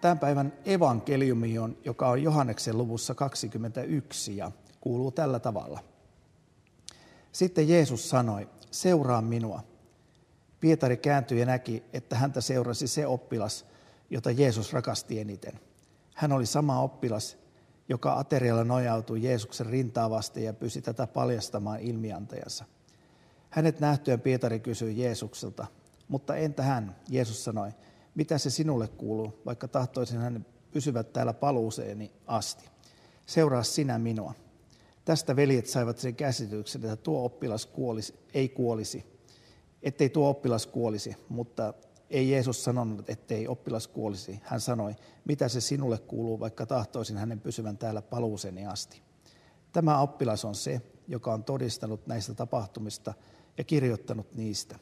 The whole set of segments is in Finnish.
tämän päivän evankeliumiin, joka on Johanneksen luvussa 21 ja kuuluu tällä tavalla. Sitten Jeesus sanoi, seuraa minua. Pietari kääntyi ja näki, että häntä seurasi se oppilas, jota Jeesus rakasti eniten. Hän oli sama oppilas, joka aterialla nojautui Jeesuksen rintaa vasten ja pyysi tätä paljastamaan ilmiantajansa. Hänet nähtyään Pietari kysyi Jeesukselta, mutta entä hän? Jeesus sanoi, mitä se sinulle kuuluu, vaikka tahtoisin hänen pysyvät täällä paluuseeni asti. Seuraa sinä minua. Tästä veljet saivat sen käsityksen, että tuo oppilas kuolisi, ei kuolisi, ettei tuo oppilas kuolisi, mutta ei Jeesus sanonut, ettei oppilas kuolisi. Hän sanoi, mitä se sinulle kuuluu, vaikka tahtoisin hänen pysyvän täällä paluuseeni asti. Tämä oppilas on se, joka on todistanut näistä tapahtumista ja kirjoittanut niistä.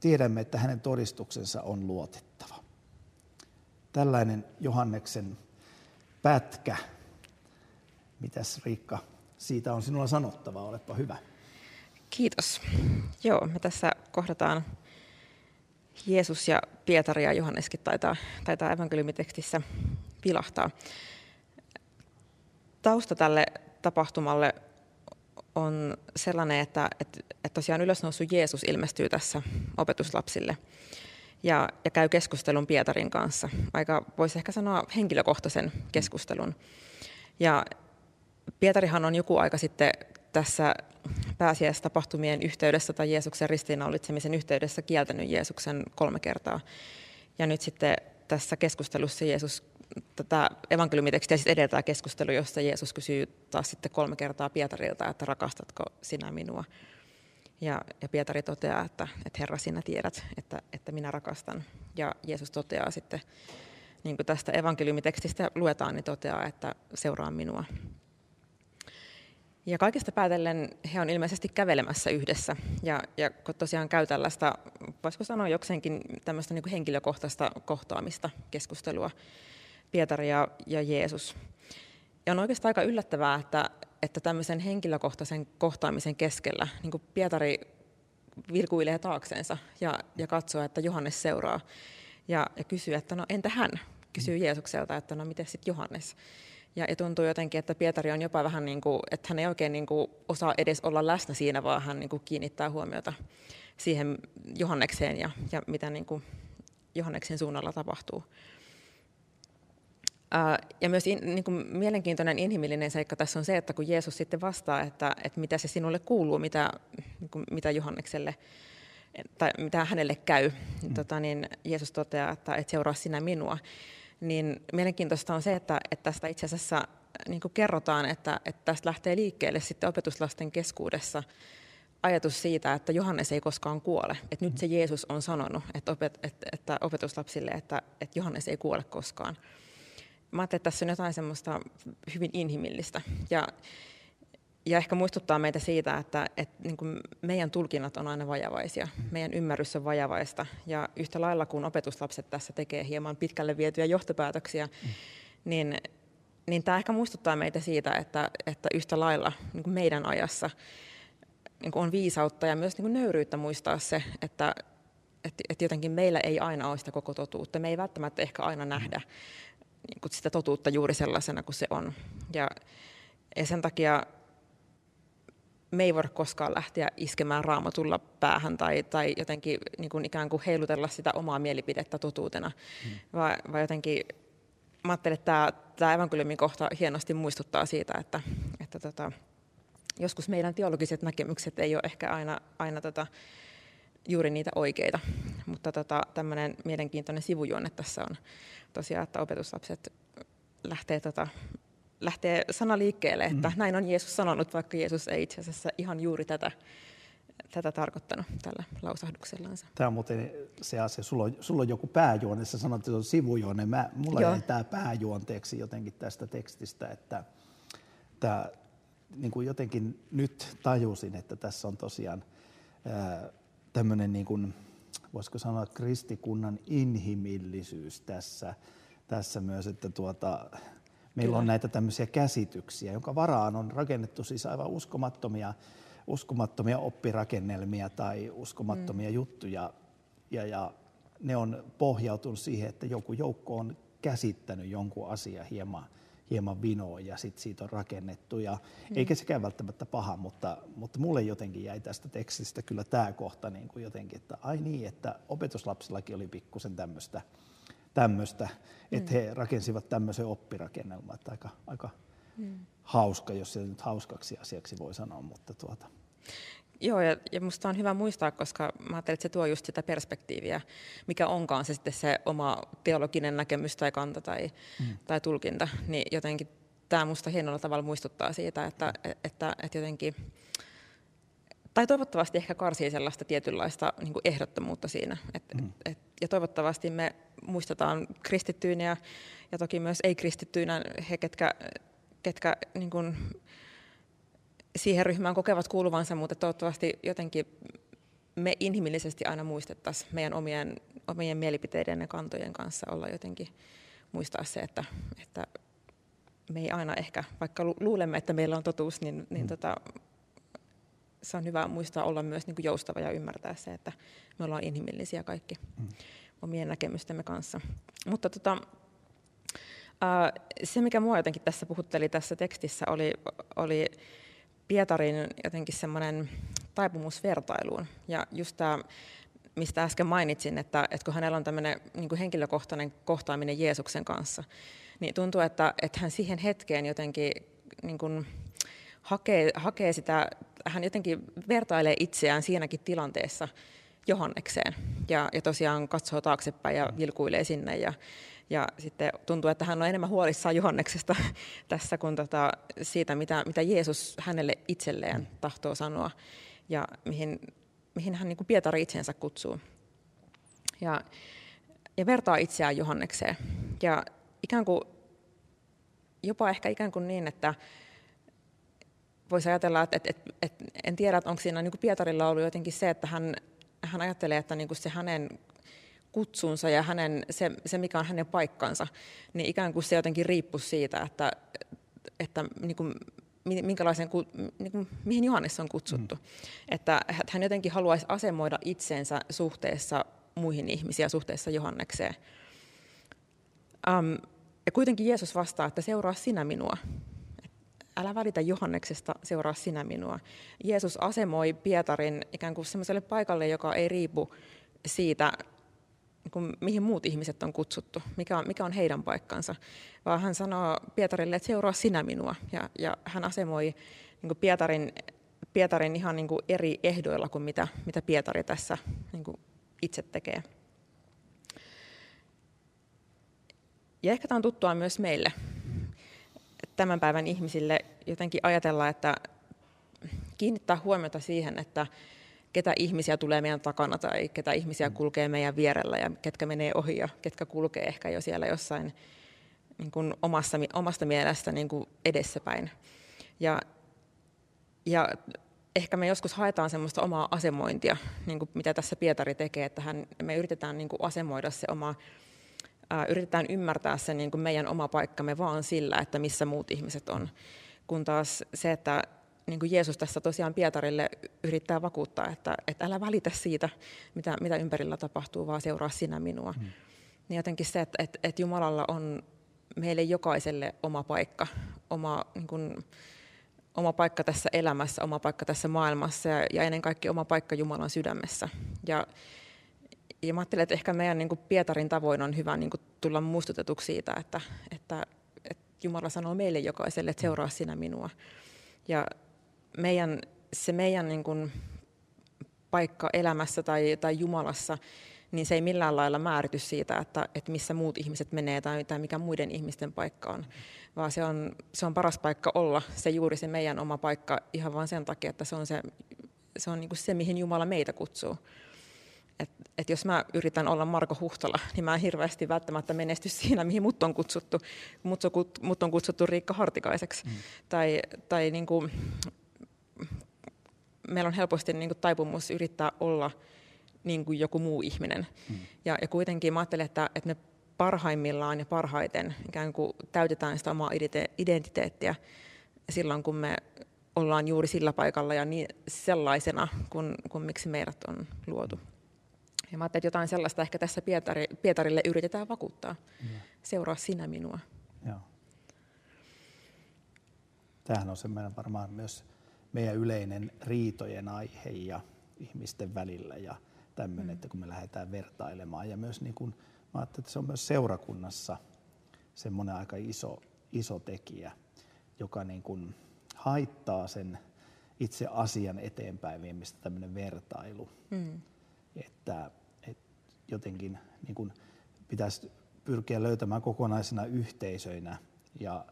Tiedämme, että hänen todistuksensa on luotettava. Tällainen Johanneksen pätkä. Mitäs Riikka, siitä on sinulla sanottavaa, olepa hyvä. Kiitos. Joo, me tässä kohdataan Jeesus ja Pietari ja Johanneskin taitaa, taitaa evankeliumitekstissä pilahtaa. Tausta tälle tapahtumalle on sellainen, että, että, että tosiaan ylösnoussut Jeesus ilmestyy tässä opetuslapsille ja, ja käy keskustelun Pietarin kanssa. Aika voisi ehkä sanoa henkilökohtaisen keskustelun. Ja Pietarihan on joku aika sitten tässä pääsiäistapahtumien yhteydessä tai Jeesuksen ristiinnaulitsemisen yhteydessä kieltänyt Jeesuksen kolme kertaa. Ja nyt sitten tässä keskustelussa Jeesus, tätä evankeliumitekstiä siis edeltää keskustelu, jossa Jeesus kysyy taas sitten kolme kertaa Pietarilta, että rakastatko sinä minua. Ja, ja Pietari toteaa, että, että Herra, sinä tiedät, että, että minä rakastan. Ja Jeesus toteaa sitten, niin kuin tästä evankeliumitekstistä luetaan, niin toteaa, että seuraa minua. Ja kaikesta päätellen he on ilmeisesti kävelemässä yhdessä. Ja, ja tosiaan käy tällaista, voisiko sanoa jokseenkin tämmöistä niin kuin henkilökohtaista kohtaamista, keskustelua, Pietari ja, ja Jeesus. Ja on oikeastaan aika yllättävää, että, että tämmöisen henkilökohtaisen kohtaamisen keskellä niin kuin Pietari vilkuilee taakseensa ja, ja katsoo, että Johannes seuraa. Ja, ja kysyy, että no entä hän? Kysyy Jeesukselta, että no miten sitten Johannes? Ja, ja tuntuu jotenkin, että Pietari on jopa vähän niin kuin, että hän ei oikein niin kuin osaa edes olla läsnä siinä, vaan hän niin kuin kiinnittää huomiota siihen Johannekseen ja, ja mitä niin kuin Johanneksen suunnalla tapahtuu. Ja myös in, niin kuin mielenkiintoinen inhimillinen seikka tässä on se, että kun Jeesus sitten vastaa, että, että mitä se sinulle kuuluu, mitä, niin kuin, mitä Johannekselle tai mitä hänelle käy, mm. tota, niin Jeesus toteaa, että, että seuraa sinä minua niin mielenkiintoista on se, että, että tästä itse asiassa niin kuin kerrotaan, että, että tästä lähtee liikkeelle sitten opetuslasten keskuudessa ajatus siitä, että Johannes ei koskaan kuole. Että nyt se Jeesus on sanonut että, opet, että, että opetuslapsille, että, että Johannes ei kuole koskaan. Mä ajattelin, että tässä on jotain semmoista hyvin inhimillistä. Ja ja ehkä muistuttaa meitä siitä, että, että niin kuin meidän tulkinnat on aina vajavaisia, meidän ymmärrys on vajavaista. Ja yhtä lailla kun opetuslapset tässä tekee hieman pitkälle vietyjä johtopäätöksiä, mm. niin, niin tämä ehkä muistuttaa meitä siitä, että, että yhtä lailla niin kuin meidän ajassa niin kuin on viisautta ja myös niin kuin nöyryyttä muistaa se, että, että, että jotenkin meillä ei aina ole sitä koko totuutta. Me ei välttämättä ehkä aina nähdä niin kuin sitä totuutta juuri sellaisena kuin se on. Ja, ja sen takia me ei voida koskaan lähteä iskemään raamatulla päähän tai, tai jotenkin niin kuin ikään kuin heilutella sitä omaa mielipidettä totuutena, hmm. vaan, vaan jotenkin mä ajattelen, että tämä, tämä evankeliumin kohta hienosti muistuttaa siitä, että, että tota, joskus meidän teologiset näkemykset ei ole ehkä aina, aina tota, juuri niitä oikeita, mutta tota, tämmöinen mielenkiintoinen sivujuonne tässä on tosiaan, että opetuslapset lähtee tota, lähtee sana liikkeelle, että mm. näin on Jeesus sanonut, vaikka Jeesus ei itse asiassa ihan juuri tätä, tätä tarkoittanut tällä lausahduksellansa. Tämä on muuten se asia, sulla on, sulla on joku pääjuone, sä sanoit, että se on sivujuone. Mä, mulla Joo. jäi tämä pääjuonteeksi jotenkin tästä tekstistä, että tämä, niin kuin jotenkin nyt tajusin, että tässä on tosiaan tämmöinen, niin kuin, voisiko sanoa, kristikunnan inhimillisyys tässä, tässä myös, että tuota, meillä Kyllä. on näitä tämmöisiä käsityksiä, jonka varaan on rakennettu siis aivan uskomattomia uskomattomia oppirakennelmia tai uskomattomia mm. juttuja. Ja, ja ne on pohjautunut siihen, että joku joukko on käsittänyt jonkun asian hieman, hieman vinoon ja sitten siitä on rakennettu. Ja mm. Eikä sekään välttämättä paha, mutta, mutta mulle jotenkin jäi tästä tekstistä kyllä tämä kohta niin kuin jotenkin, että ai niin, että opetuslapsillakin oli pikkusen tämmöistä, tämmöistä mm. että he rakensivat tämmöisen oppirakennelman, että aika, aika mm. hauska, jos se nyt hauskaksi asiaksi voi sanoa, mutta tuota, Joo, ja, ja minusta on hyvä muistaa, koska mä ajattelin, että se tuo just sitä perspektiiviä, mikä onkaan se sitten se oma teologinen näkemys tai kanta tai, mm. tai tulkinta, niin jotenkin tämä minusta hienolla tavalla muistuttaa siitä, että, että, että, että jotenkin, tai toivottavasti ehkä karsii sellaista tietynlaista niin kuin ehdottomuutta siinä. Et, mm. et, ja toivottavasti me muistetaan kristittyinä ja, ja toki myös ei-kristittyinä he, ketkä, ketkä niin kuin, siihen ryhmään kokevat kuuluvansa, mutta toivottavasti jotenkin me inhimillisesti aina muistettaisiin meidän omien, omien mielipiteiden ja kantojen kanssa olla jotenkin muistaa se, että, että me ei aina ehkä, vaikka luulemme, että meillä on totuus, niin, niin mm. tota, se on hyvä muistaa olla myös niin kuin joustava ja ymmärtää se, että me ollaan inhimillisiä kaikki mm. omien näkemystemme kanssa. Mutta tota, se, mikä mua jotenkin tässä puhutteli tässä tekstissä, oli, oli Pietarin jotenkin semmoinen taipumus vertailuun. Ja just tämä, mistä äsken mainitsin, että, että kun hänellä on tämmöinen niin henkilökohtainen kohtaaminen Jeesuksen kanssa, niin tuntuu, että, että hän siihen hetkeen jotenkin niin kuin hakee, hakee sitä, hän jotenkin vertailee itseään siinäkin tilanteessa Johannekseen. Ja, ja tosiaan katsoo taaksepäin ja vilkuilee sinne ja, ja sitten tuntuu, että hän on enemmän huolissaan Johanneksesta tässä kuin tota siitä, mitä, mitä Jeesus hänelle itselleen tahtoo sanoa ja mihin, mihin hän niin kuin Pietari itsensä kutsuu. Ja, ja vertaa itseään Johannekseen. Ja ikään kuin, jopa ehkä ikään kuin niin, että voisi ajatella, että, että, että, että en tiedä, että onko siinä niin kuin Pietarilla ollut jotenkin se, että hän, hän ajattelee, että niin kuin se hänen kutsunsa ja hänen, se, se, mikä on hänen paikkansa, niin ikään kuin se jotenkin riippuu siitä, että, että niin kuin, minkälaisen, niin kuin, mihin Johannes on kutsuttu. Mm. Että hän jotenkin haluaisi asemoida itsensä suhteessa muihin ihmisiä, suhteessa Johannekseen. Um, ja kuitenkin Jeesus vastaa, että seuraa sinä minua. Älä välitä Johanneksesta, seuraa sinä minua. Jeesus asemoi Pietarin ikään kuin sellaiselle paikalle, joka ei riipu siitä, niin mihin muut ihmiset on kutsuttu, mikä on, mikä on heidän paikkansa, vaan hän sanoo Pietarille, että seuraa sinä minua. Ja, ja hän asemoi niin Pietarin, Pietarin ihan niin kuin eri ehdoilla kuin mitä, mitä Pietari tässä niin kuin itse tekee. Ja ehkä tämä on tuttua myös meille, tämän päivän ihmisille jotenkin ajatella, että kiinnittää huomiota siihen, että ketä ihmisiä tulee meidän takana tai ketä ihmisiä mm. kulkee meidän vierellä ja ketkä menee ohi ja ketkä kulkee ehkä jo siellä jossain niin kuin omassa, omasta mielestä niin kuin edessäpäin. Ja, ja ehkä me joskus haetaan semmoista omaa asemointia, niin kuin mitä tässä Pietari tekee, että hän, me yritetään niin kuin asemoida se oma, ää, yritetään ymmärtää se niin kuin meidän oma paikkamme vaan sillä, että missä muut ihmiset on. Kun taas se, että niin kuin Jeesus tässä tosiaan Pietarille yrittää vakuuttaa, että, että älä välitä siitä, mitä, mitä ympärillä tapahtuu, vaan seuraa sinä minua. Mm. Niin jotenkin se, että, että, että Jumalalla on meille jokaiselle oma paikka, oma, niin kuin, oma paikka tässä elämässä, oma paikka tässä maailmassa ja, ja ennen kaikkea oma paikka Jumalan sydämessä. Ja, ja mä ajattelen, että ehkä meidän niin kuin Pietarin tavoin on hyvä niin kuin tulla muistutetuksi siitä, että, että, että Jumala sanoo meille jokaiselle, että seuraa sinä minua. Ja meidän, se meidän niin kuin paikka elämässä tai, tai Jumalassa, niin se ei millään lailla määrity siitä, että, että missä muut ihmiset menee tai, tai mikä muiden ihmisten paikka on, vaan se on, se on paras paikka olla, se juuri se meidän oma paikka ihan vain sen takia, että se on se, se on niin kuin se, mihin Jumala meitä kutsuu. Et, et jos mä yritän olla Marko Huhtola, niin mä en hirveästi välttämättä menesty siinä, mihin mut on kutsuttu. Mut on, mut on kutsuttu Riikka Hartikaiseksi. Mm. Tai, tai niin kuin, meillä on helposti niin kuin taipumus yrittää olla niin kuin joku muu ihminen. Mm. Ja, ja kuitenkin mä ajattelen, että, että me parhaimmillaan ja parhaiten ikään kuin täytetään sitä omaa identiteettiä silloin, kun me ollaan juuri sillä paikalla ja niin sellaisena, kun, kun miksi meidät on luotu. Ja mä ajattelin, että jotain sellaista ehkä tässä Pietari, Pietarille yritetään vakuuttaa. Ja. Seuraa sinä minua. Joo. Tämähän on semmoinen varmaan myös meidän yleinen riitojen aihe ja ihmisten välillä ja tämmöinen, mm. että kun me lähdetään vertailemaan. Ja myös niin kuin, mä ajattelin, että se on myös seurakunnassa semmoinen aika iso, iso tekijä, joka niin kuin haittaa sen itse asian eteenpäin viemistä tämmöinen vertailu. Mm. Että, että jotenkin niin kuin pitäisi pyrkiä löytämään kokonaisena yhteisöinä ja,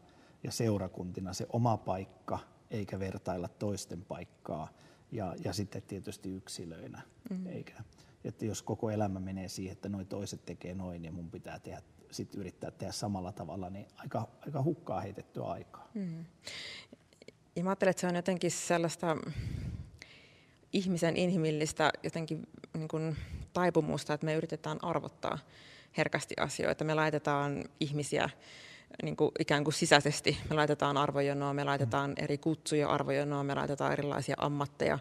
ja seurakuntina se oma paikka, eikä vertailla toisten paikkaa. Ja, ja sitten tietysti yksilöinä. Mm. Eikä, että jos koko elämä menee siihen, että noin toiset tekee noin ja mun pitää tehdä, sit yrittää tehdä samalla tavalla, niin aika, aika hukkaa heitettyä aikaa. Mm. Ja mä ajattelen, että se on jotenkin sellaista ihmisen inhimillistä jotenkin niin kuin taipumusta, että me yritetään arvottaa herkästi asioita. Me laitetaan ihmisiä niin kuin ikään kuin sisäisesti. Me laitetaan arvojonoa, me laitetaan eri kutsuja arvojonoa, me laitetaan erilaisia ammatteja,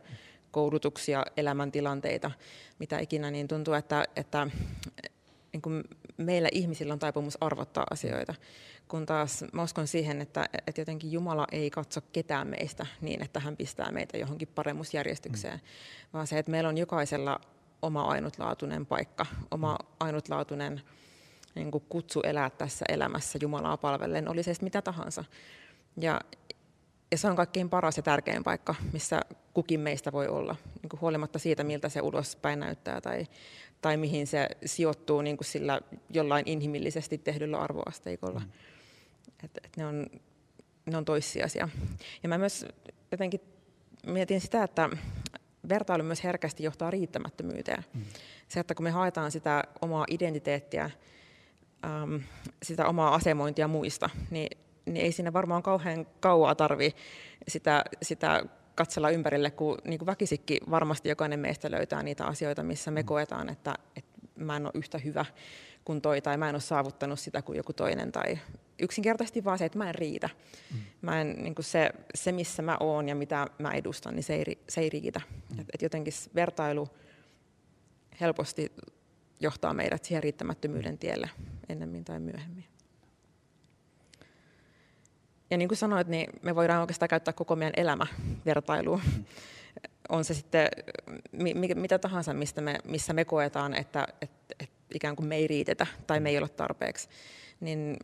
koulutuksia, elämäntilanteita, mitä ikinä, niin tuntuu, että, että niin kuin meillä ihmisillä on taipumus arvottaa asioita, kun taas mä uskon siihen, että, että jotenkin Jumala ei katso ketään meistä niin, että hän pistää meitä johonkin paremmusjärjestykseen, mm. vaan se, että meillä on jokaisella oma ainutlaatuinen paikka, oma ainutlaatuinen niin kuin kutsu elää tässä elämässä Jumalaa palvellen, oli se mitä tahansa. Ja, ja se on kaikkein paras ja tärkein paikka, missä kukin meistä voi olla, niin kuin huolimatta siitä, miltä se ulospäin näyttää tai, tai mihin se sijoittuu niin kuin sillä jollain inhimillisesti tehdyllä arvoasteikolla. Mm. Et, et ne, on, ne on toissijaisia. Ja mä myös jotenkin mietin sitä, että vertailu myös herkästi johtaa riittämättömyyteen. Mm. Se, että kun me haetaan sitä omaa identiteettiä, äm, sitä omaa asemointia muista, niin, niin ei siinä varmaan kauhean kauaa tarvi sitä, sitä katsella ympärille, kun niin kuin väkisikki varmasti jokainen meistä löytää niitä asioita, missä me mm. koetaan, että, että mä en ole yhtä hyvä kuin toi, tai mä en ole saavuttanut sitä kuin joku toinen, tai yksinkertaisesti vaan se, että mä en riitä. Mm. Mä en, niin kuin se, se, missä mä oon ja mitä mä edustan, niin se ei, se ei riitä. Mm. Et, et jotenkin vertailu helposti johtaa meidät siihen riittämättömyyden tielle ennemmin tai myöhemmin. Ja niin kuin sanoit, niin me voidaan oikeastaan käyttää koko meidän elämä vertailuun. Mm. On se sitten mi, mitä tahansa, mistä me, missä me koetaan, että, että, että ikään kuin me ei riitetä tai me ei ole tarpeeksi. Niin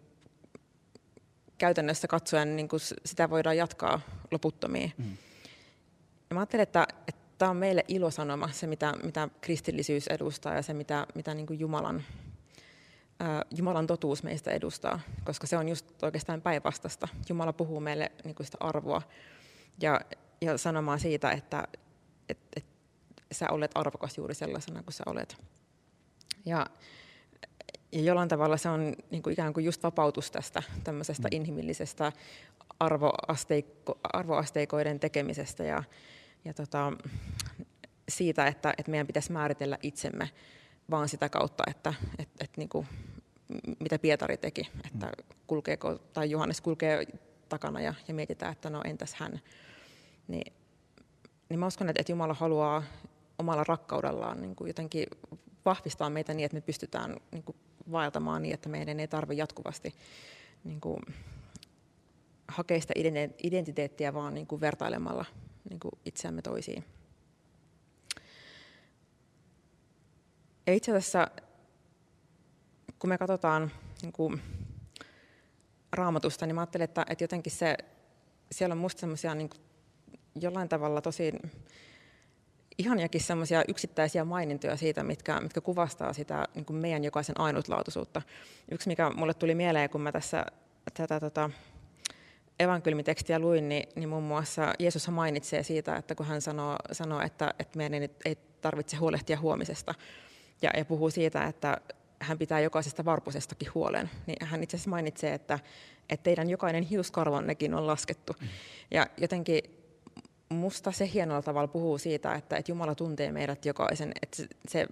käytännössä katsoen niin kuin sitä voidaan jatkaa loputtomiin. Mm. Ja mä ajattelen, että, että tämä on meille ilosanoma, se mitä, mitä kristillisyys edustaa ja se mitä, mitä niin kuin Jumalan, Jumalan totuus meistä edustaa, koska se on just oikeastaan päinvastasta. Jumala puhuu meille niin kuin sitä arvoa ja, ja sanomaan siitä, että et, et, sä olet arvokas juuri sellaisena kuin sä olet. Ja, ja jollain tavalla se on niin kuin ikään kuin just vapautus tästä tämmöisestä mm. inhimillisestä arvoasteiko, arvoasteikoiden tekemisestä ja, ja tota, siitä, että, että meidän pitäisi määritellä itsemme vaan sitä kautta, että, että, että niin kuin, mitä Pietari teki, että kulkeeko, tai Johannes kulkee takana ja, ja mietitään, että no entäs hän. Niin, niin mä uskon, että, että Jumala haluaa omalla rakkaudellaan niin kuin jotenkin vahvistaa meitä niin, että me pystytään niin kuin vaeltamaan niin, että meidän ei tarvitse jatkuvasti niin kuin, hakea sitä identiteettiä vaan niin kuin vertailemalla niin kuin itseämme toisiin. Ja itse asiassa, kun me katsotaan niin kuin raamatusta, niin mä ajattelen, että, että jotenkin se, siellä on musta semmoisia niin jollain tavalla tosi ihaniakin semmoisia yksittäisiä mainintoja siitä, mitkä, mitkä kuvastaa sitä niin kuin meidän jokaisen ainutlaatuisuutta. Yksi, mikä mulle tuli mieleen, kun mä tässä tätä tota, evankeliumitekstiä luin, niin, niin muun muassa Jeesus mainitsee siitä, että kun hän sanoo, sanoo että, että meidän ei tarvitse huolehtia huomisesta, ja, ja puhuu siitä, että hän pitää jokaisesta varpusestakin huolen, niin hän itse asiassa mainitsee, että, että teidän jokainen hiuskarvonnekin on laskettu. Mm. Ja jotenkin musta se hienolla tavalla puhuu siitä, että, että Jumala tuntee meidät jokaisen, että se, se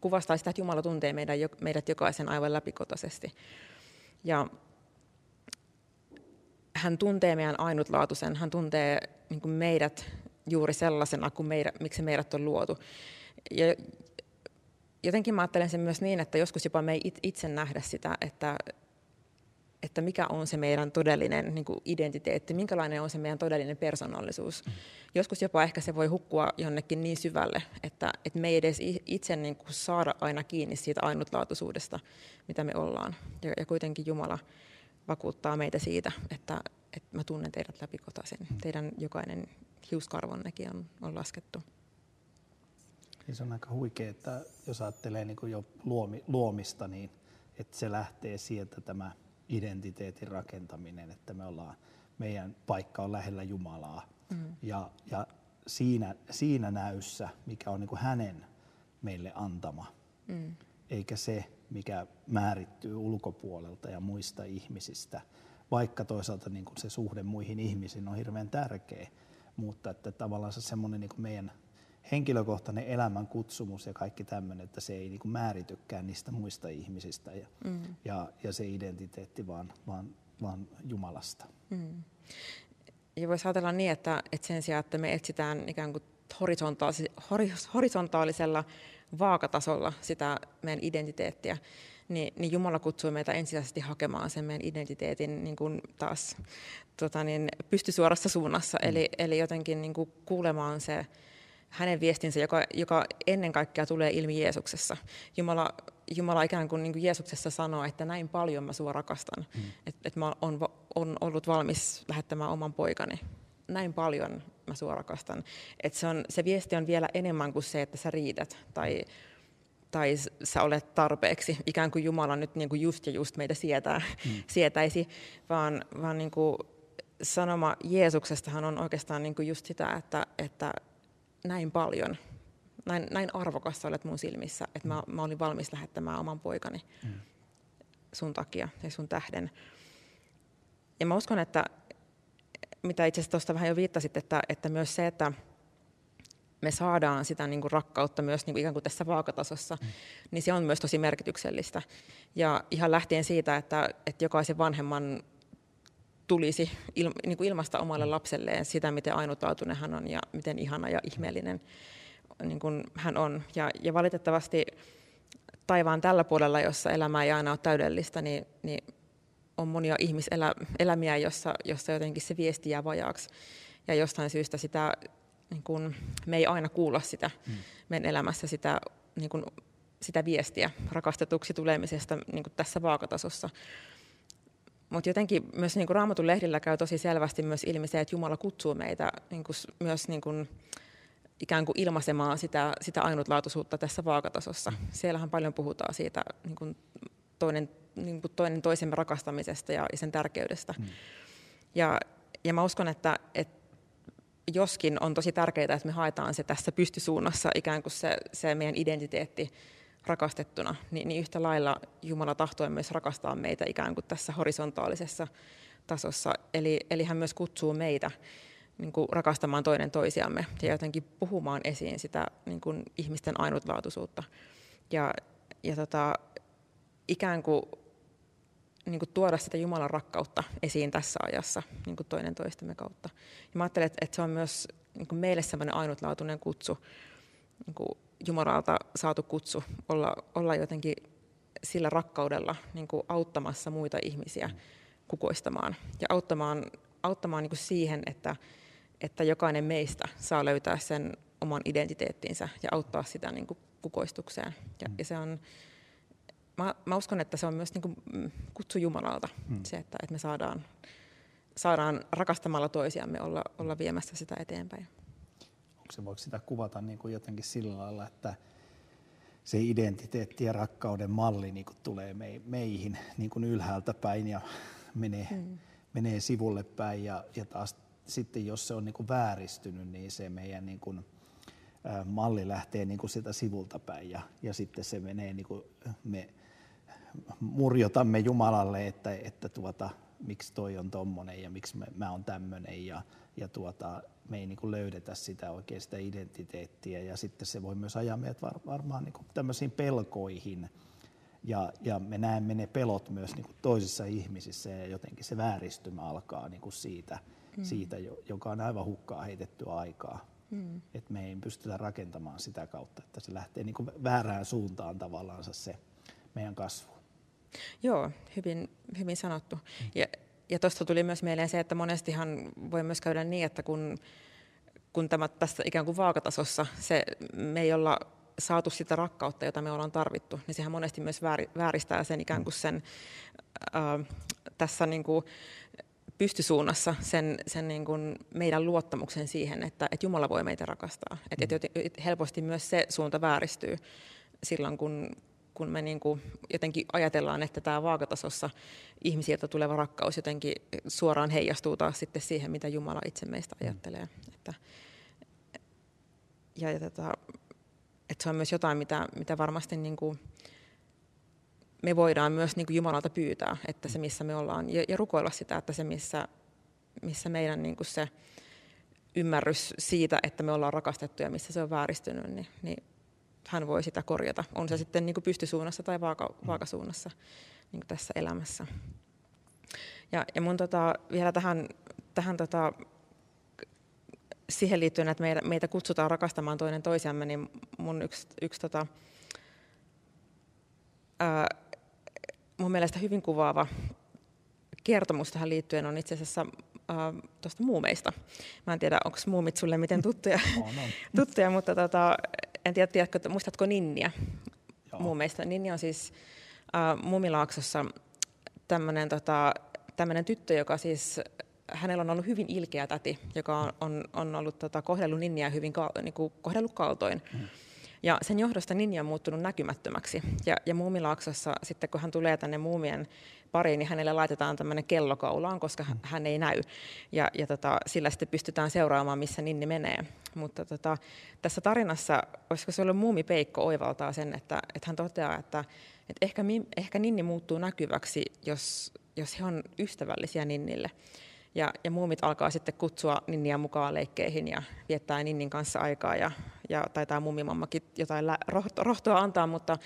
kuvastaa sitä, että Jumala tuntee meidän, meidät jokaisen aivan läpikotaisesti. Ja hän tuntee meidän ainutlaatuisen, hän tuntee niin meidät juuri sellaisena kuin meidät, miksi meidät on luotu. Ja jotenkin mä ajattelen sen myös niin, että joskus jopa me ei itse nähdä sitä, että, että mikä on se meidän todellinen niin kuin identiteetti, minkälainen on se meidän todellinen persoonallisuus. Mm. Joskus jopa ehkä se voi hukkua jonnekin niin syvälle, että, että me ei edes itse niin kuin saada aina kiinni siitä ainutlaatuisuudesta, mitä me ollaan. Ja, ja kuitenkin Jumala vakuuttaa meitä siitä, että, että mä tunnen teidät läpikotaisen. Mm. Teidän jokainen hiuskarvonnekin on, on laskettu. Niin se on aika huikea, että jos ajattelee niin kuin jo luomi, luomista, niin että se lähtee sieltä tämä identiteetin rakentaminen, että me ollaan, meidän paikka on lähellä Jumalaa. Mm. Ja, ja siinä, siinä näyssä, mikä on niin kuin hänen meille antama, mm. eikä se, mikä määrittyy ulkopuolelta ja muista ihmisistä, vaikka toisaalta niin kuin se suhde muihin ihmisiin on hirveän tärkeä, mutta että tavallaan se semmoinen niin kuin meidän henkilökohtainen elämän kutsumus ja kaikki tämmöinen, että se ei niin kuin määritykään niistä muista ihmisistä ja, mm. ja, ja se identiteetti vaan, vaan, vaan Jumalasta. Mm. Ja voisi ajatella niin, että, että sen sijaan, että me etsitään ikään kuin horisontaalisella vaakatasolla sitä meidän identiteettiä, niin, niin Jumala kutsuu meitä ensisijaisesti hakemaan sen meidän identiteetin niin kuin taas tota niin, pystysuorassa suunnassa, mm. eli, eli jotenkin niin kuin kuulemaan se hänen viestinsä, joka, joka ennen kaikkea tulee ilmi Jeesuksessa. Jumala, Jumala ikään kuin, niin kuin Jeesuksessa sanoo, että näin paljon mä sua rakastan, mm. että et mä oon on ollut valmis lähettämään oman poikani. Näin paljon mä sua rakastan. Et se, on, se viesti on vielä enemmän kuin se, että sä riität tai, tai sä olet tarpeeksi, ikään kuin Jumala nyt niin kuin just ja just meitä sietää, mm. sietäisi, vaan, vaan niin kuin sanoma Jeesuksestahan on oikeastaan niin kuin just sitä, että, että näin paljon, näin, näin arvokas olet mun silmissä, että mä, mä olin valmis lähettämään oman poikani mm. sun takia ja sun tähden. Ja mä uskon, että mitä itse asiassa tuosta vähän jo viittasit, että, että myös se, että me saadaan sitä niin kuin rakkautta myös niin kuin ikään kuin tässä vaakatasossa, mm. niin se on myös tosi merkityksellistä. Ja ihan lähtien siitä, että, että jokaisen vanhemman tulisi il, niin kuin ilmasta omalle lapselleen sitä, miten ainutlaatuinen hän on ja miten ihana ja ihmeellinen niin kuin hän on. Ja, ja valitettavasti taivaan tällä puolella, jossa elämä ei aina ole täydellistä, niin, niin on monia ihmiselämiä, jossa, jossa jotenkin se viesti jää vajaaksi. Ja jostain syystä sitä, niin kuin, me ei aina kuulla sitä mm. meidän elämässä sitä, niin kuin, sitä viestiä rakastetuksi tulemisesta niin tässä vaakatasossa. Mutta jotenkin myös niin kuin Raamatun lehdillä käy tosi selvästi myös ilmi se, että Jumala kutsuu meitä niin kuin, myös niin kuin, ikään kuin ilmaisemaan sitä, sitä ainutlaatuisuutta tässä vaakatasossa. Siellähän paljon puhutaan siitä niin kuin toinen, niin kuin toinen toisemme rakastamisesta ja, sen tärkeydestä. Mm. Ja, ja mä uskon, että, että joskin on tosi tärkeää, että me haetaan se tässä pystysuunnassa, ikään kuin se, se meidän identiteetti rakastettuna, niin, niin yhtä lailla Jumala tahtoi myös rakastaa meitä ikään kuin tässä horisontaalisessa tasossa. Eli, eli hän myös kutsuu meitä niin kuin rakastamaan toinen toisiamme ja jotenkin puhumaan esiin sitä niin kuin ihmisten ainutlaatuisuutta. Ja, ja tota, ikään kuin, niin kuin tuoda sitä Jumalan rakkautta esiin tässä ajassa niin kuin toinen toistemme kautta. Ja mä ajattelen, että, että se on myös niin kuin meille sellainen ainutlaatuinen kutsu, niin kuin Jumalalta saatu kutsu olla, olla jotenkin sillä rakkaudella niin kuin auttamassa muita ihmisiä kukoistamaan ja auttamaan, auttamaan niin kuin siihen, että, että jokainen meistä saa löytää sen oman identiteettinsä ja auttaa sitä niin kuin kukoistukseen. Ja, mm. ja se on, mä, mä uskon, että se on myös niin kuin kutsu Jumalalta, mm. se, että, että me saadaan, saadaan rakastamalla toisiamme olla, olla viemässä sitä eteenpäin se voiko sitä kuvata niin kuin jotenkin sillä lailla, että se identiteetti ja rakkauden malli niin kuin tulee meihin niin kuin ylhäältä päin ja menee, mm. menee sivulle päin. Ja, ja taas sitten jos se on niin kuin vääristynyt, niin se meidän niin kuin, ä, malli lähtee niin kuin sitä sivulta päin. Ja, ja sitten se menee, niin kuin me murjotamme Jumalalle, että, että tuota, miksi toi on tommonen ja miksi mä, mä oon tämmöinen ja, ja tuota, me ei niin kuin löydetä sitä oikein sitä identiteettiä ja sitten se voi myös ajaa meidät var, varmaan niin kuin tämmöisiin pelkoihin ja, ja me näemme ne pelot myös niin kuin toisissa ihmisissä ja jotenkin se vääristymä alkaa niin kuin siitä, mm. siitä, joka on aivan hukkaa heitettyä aikaa. Mm. Että me ei pystytä rakentamaan sitä kautta, että se lähtee niin kuin väärään suuntaan tavallaan se meidän kasvu. Joo, hyvin, hyvin sanottu. Mm. Ja, ja tuosta tuli myös mieleen se, että monestihan voi myös käydä niin, että kun, kun tämä tässä ikään kuin vaakatasossa, se, me ei olla saatu sitä rakkautta, jota me ollaan tarvittu, niin sehän monesti myös vääristää sen ikään kuin sen äh, tässä niin kuin pystysuunnassa sen, sen niin kuin meidän luottamuksen siihen, että, että Jumala voi meitä rakastaa. Mm. Että, että helposti myös se suunta vääristyy silloin, kun, kun me niin kuin jotenkin ajatellaan, että tämä vaakatasossa ihmisiltä tuleva rakkaus jotenkin suoraan heijastuu taas sitten siihen, mitä Jumala itse meistä mm. ajattelee. Että, ja, ja tota, että se on myös jotain, mitä, mitä varmasti niin kuin me voidaan myös niin kuin Jumalalta pyytää, että se missä me ollaan, ja, ja rukoilla sitä, että se missä, missä meidän niin kuin se ymmärrys siitä, että me ollaan rakastettu ja missä se on vääristynyt, niin, niin hän voi sitä korjata. On se sitten niin kuin pystysuunnassa tai vaaka, vaakasuunnassa niin kuin tässä elämässä. Ja, ja mun tota, vielä tähän, tähän tota, siihen liittyen, että meitä, meitä kutsutaan rakastamaan toinen toisiamme, niin mun yksi, yksi tota, ää, mun mielestä hyvin kuvaava kertomus tähän liittyen on itse asiassa tuosta muumeista. Mä en tiedä, onko muumit sulle miten tuttuja, tuttuja mutta tota, en tiedä, tiedätkö, muistatko Ninniä Joo. muumeista? Ninni on siis äh, Muumilaaksossa tämmöinen tota, tyttö, joka siis hänellä on ollut hyvin ilkeä täti, joka on, on, on ollut tota, kohdellut Ninniä hyvin niin kuin, kohdellut kaltoin. Mm. Ja sen johdosta Ninja on muuttunut näkymättömäksi. Ja, ja Muumilaaksossa sitten kun hän tulee tänne muumien pariin, niin hänelle laitetaan tämmöinen kello kaulaan, koska hän ei näy. Ja, ja tota, sillä sitten pystytään seuraamaan, missä Ninni menee. Mutta tota, tässä tarinassa, olisiko se ollut Muumi Peikko oivaltaa sen, että, että hän toteaa, että, että ehkä, ehkä Ninni muuttuu näkyväksi, jos, jos he on ystävällisiä Ninnille. Ja, ja muumit alkaa sitten kutsua Ninniä mukaan leikkeihin ja viettää Ninnin kanssa aikaa ja, ja taitaa mummimammakin jotain rohtoa antaa, mutta,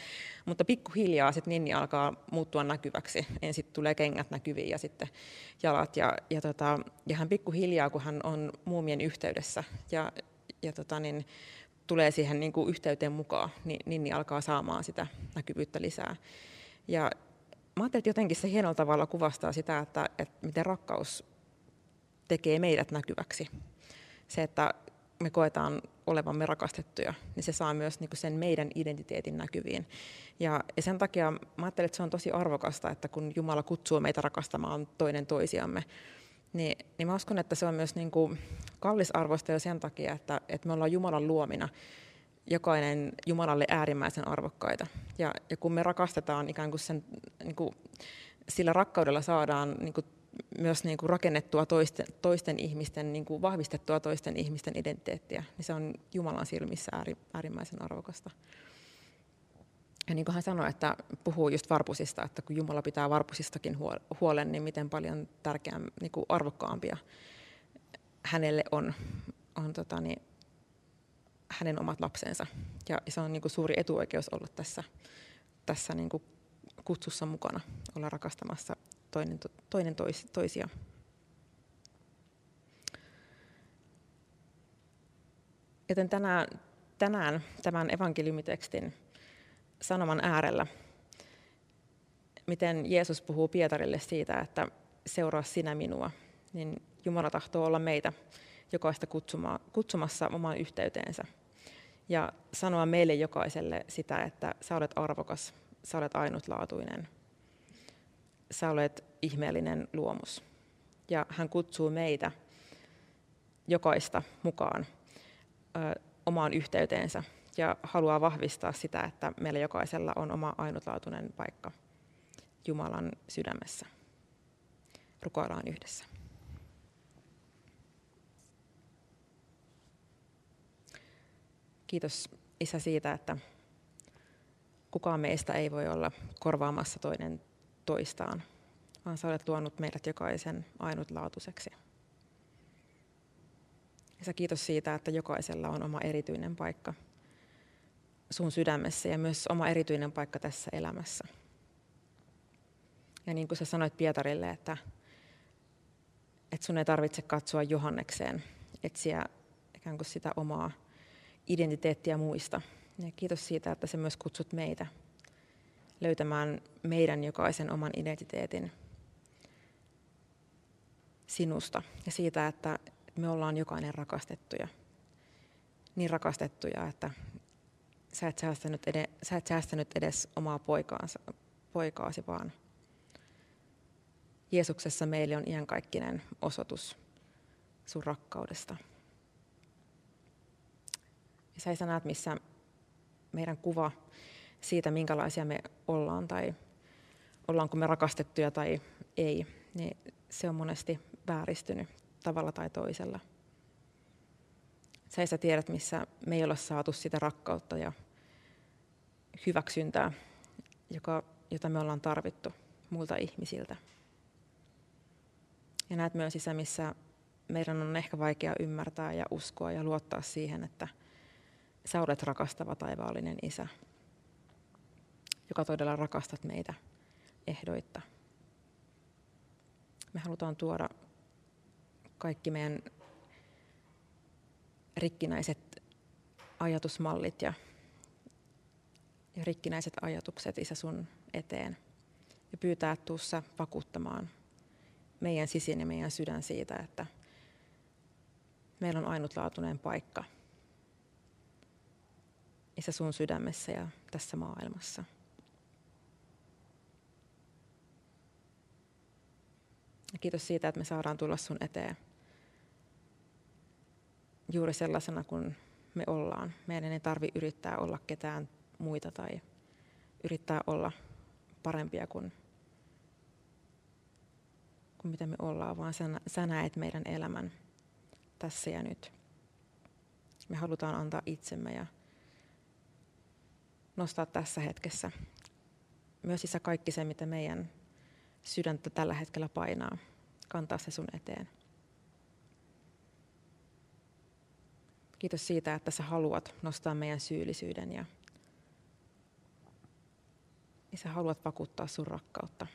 mutta pikkuhiljaa sitten Ninni alkaa muuttua näkyväksi. Ensin tulee kengät näkyviin ja sitten jalat ja, ja, tota, ja hän pikkuhiljaa, kun hän on muumien yhteydessä ja, ja tota, niin, tulee siihen niin kuin yhteyteen mukaan, niin Ninni alkaa saamaan sitä näkyvyyttä lisää. Ja mä ajattelin, että jotenkin se hienolla tavalla kuvastaa sitä, että, että miten rakkaus tekee meidät näkyväksi. Se, että me koetaan olevamme rakastettuja, niin se saa myös niin sen meidän identiteetin näkyviin. Ja, ja sen takia mä ajattelen, että se on tosi arvokasta, että kun Jumala kutsuu meitä rakastamaan toinen toisiamme, niin, niin mä uskon, että se on myös niin kuin kallisarvoista jo sen takia, että, että me ollaan Jumalan luomina, jokainen Jumalalle äärimmäisen arvokkaita. Ja, ja kun me rakastetaan ikään kuin sen, niin kuin, sillä rakkaudella saadaan niin kuin myös niin kuin rakennettua toisten, toisten ihmisten, niin kuin vahvistettua toisten ihmisten identiteettiä, niin se on Jumalan silmissä ääri, äärimmäisen arvokasta. Ja niin kuin hän sanoi, että puhuu just varpusista, että kun Jumala pitää varpusistakin huolen, niin miten paljon tärkeää, niin kuin arvokkaampia hänelle on, on tota, niin, hänen omat lapsensa. Ja se on niin kuin suuri etuoikeus olla tässä, tässä niin kuin kutsussa mukana, olla rakastamassa toinen, toinen tois, toisia. Joten tänään, tänään tämän evankeliumitekstin sanoman äärellä, miten Jeesus puhuu Pietarille siitä, että seuraa sinä minua, niin Jumala tahtoo olla meitä jokaista kutsumassa omaan yhteyteensä ja sanoa meille jokaiselle sitä, että sä olet arvokas, sä olet ainutlaatuinen, sä olet ihmeellinen luomus. Ja hän kutsuu meitä jokaista mukaan ö, omaan yhteyteensä ja haluaa vahvistaa sitä, että meillä jokaisella on oma ainutlaatuinen paikka Jumalan sydämessä. Rukoillaan yhdessä. Kiitos Isä siitä, että kukaan meistä ei voi olla korvaamassa toinen toistaan, vaan sä olet luonut meidät jokaisen ainutlaatuiseksi. Isä, kiitos siitä, että jokaisella on oma erityinen paikka sun sydämessä ja myös oma erityinen paikka tässä elämässä. Ja niin kuin sä sanoit Pietarille, että, että sun ei tarvitse katsoa Johannekseen, etsiä ikään kuin sitä omaa identiteettiä muista. Ja kiitos siitä, että se myös kutsut meitä löytämään meidän jokaisen oman identiteetin sinusta ja siitä, että me ollaan jokainen rakastettuja. Niin rakastettuja, että sä et säästänyt, edes, sä et säästänyt edes omaa poikaansa, poikaasi, vaan Jeesuksessa meille on iankaikkinen osoitus sun rakkaudesta. Ja sä, näet, missä meidän kuva siitä, minkälaisia me ollaan tai ollaanko me rakastettuja tai ei, niin se on monesti vääristynyt tavalla tai toisella. Sä, sä tiedät, missä me ei olla saatu sitä rakkautta ja hyväksyntää, joka, jota me ollaan tarvittu muilta ihmisiltä. Ja näet myös isä, missä meidän on ehkä vaikea ymmärtää ja uskoa ja luottaa siihen, että sä olet rakastava taivaallinen isä, joka todella rakastat meitä ehdoitta. Me halutaan tuoda kaikki meidän rikkinäiset ajatusmallit ja, ja rikkinäiset ajatukset Isä sun eteen ja pyytää tuossa vakuuttamaan meidän sisin ja meidän sydän siitä, että meillä on ainutlaatuinen paikka Isä sun sydämessä ja tässä maailmassa. Ja kiitos siitä, että me saadaan tulla sun eteen juuri sellaisena kuin me ollaan. Meidän ei tarvi yrittää olla ketään muita tai yrittää olla parempia kuin, kuin mitä me ollaan, vaan sä, sä näet meidän elämän tässä ja nyt. Me halutaan antaa itsemme ja nostaa tässä hetkessä myös isä kaikki se, mitä meidän sydäntä tällä hetkellä painaa, kantaa se sun eteen. Kiitos siitä, että sä haluat nostaa meidän syyllisyyden ja, ja sä haluat vakuuttaa sun rakkautta.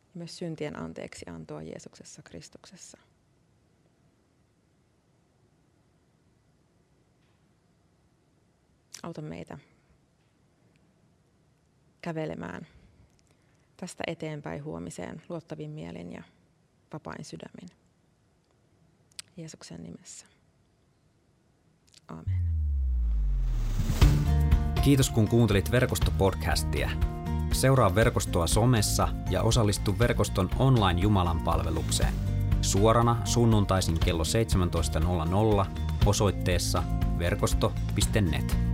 Ja myös syntien anteeksi antoa Jeesuksessa Kristuksessa. Auta meitä kävelemään tästä eteenpäin huomiseen luottavin mielin ja vapain sydämin. Jeesuksen nimessä. Amen. Kiitos kun kuuntelit verkostopodcastia. Seuraa verkostoa somessa ja osallistu verkoston online Jumalan palvelukseen. Suorana sunnuntaisin kello 17.00 osoitteessa verkosto.net.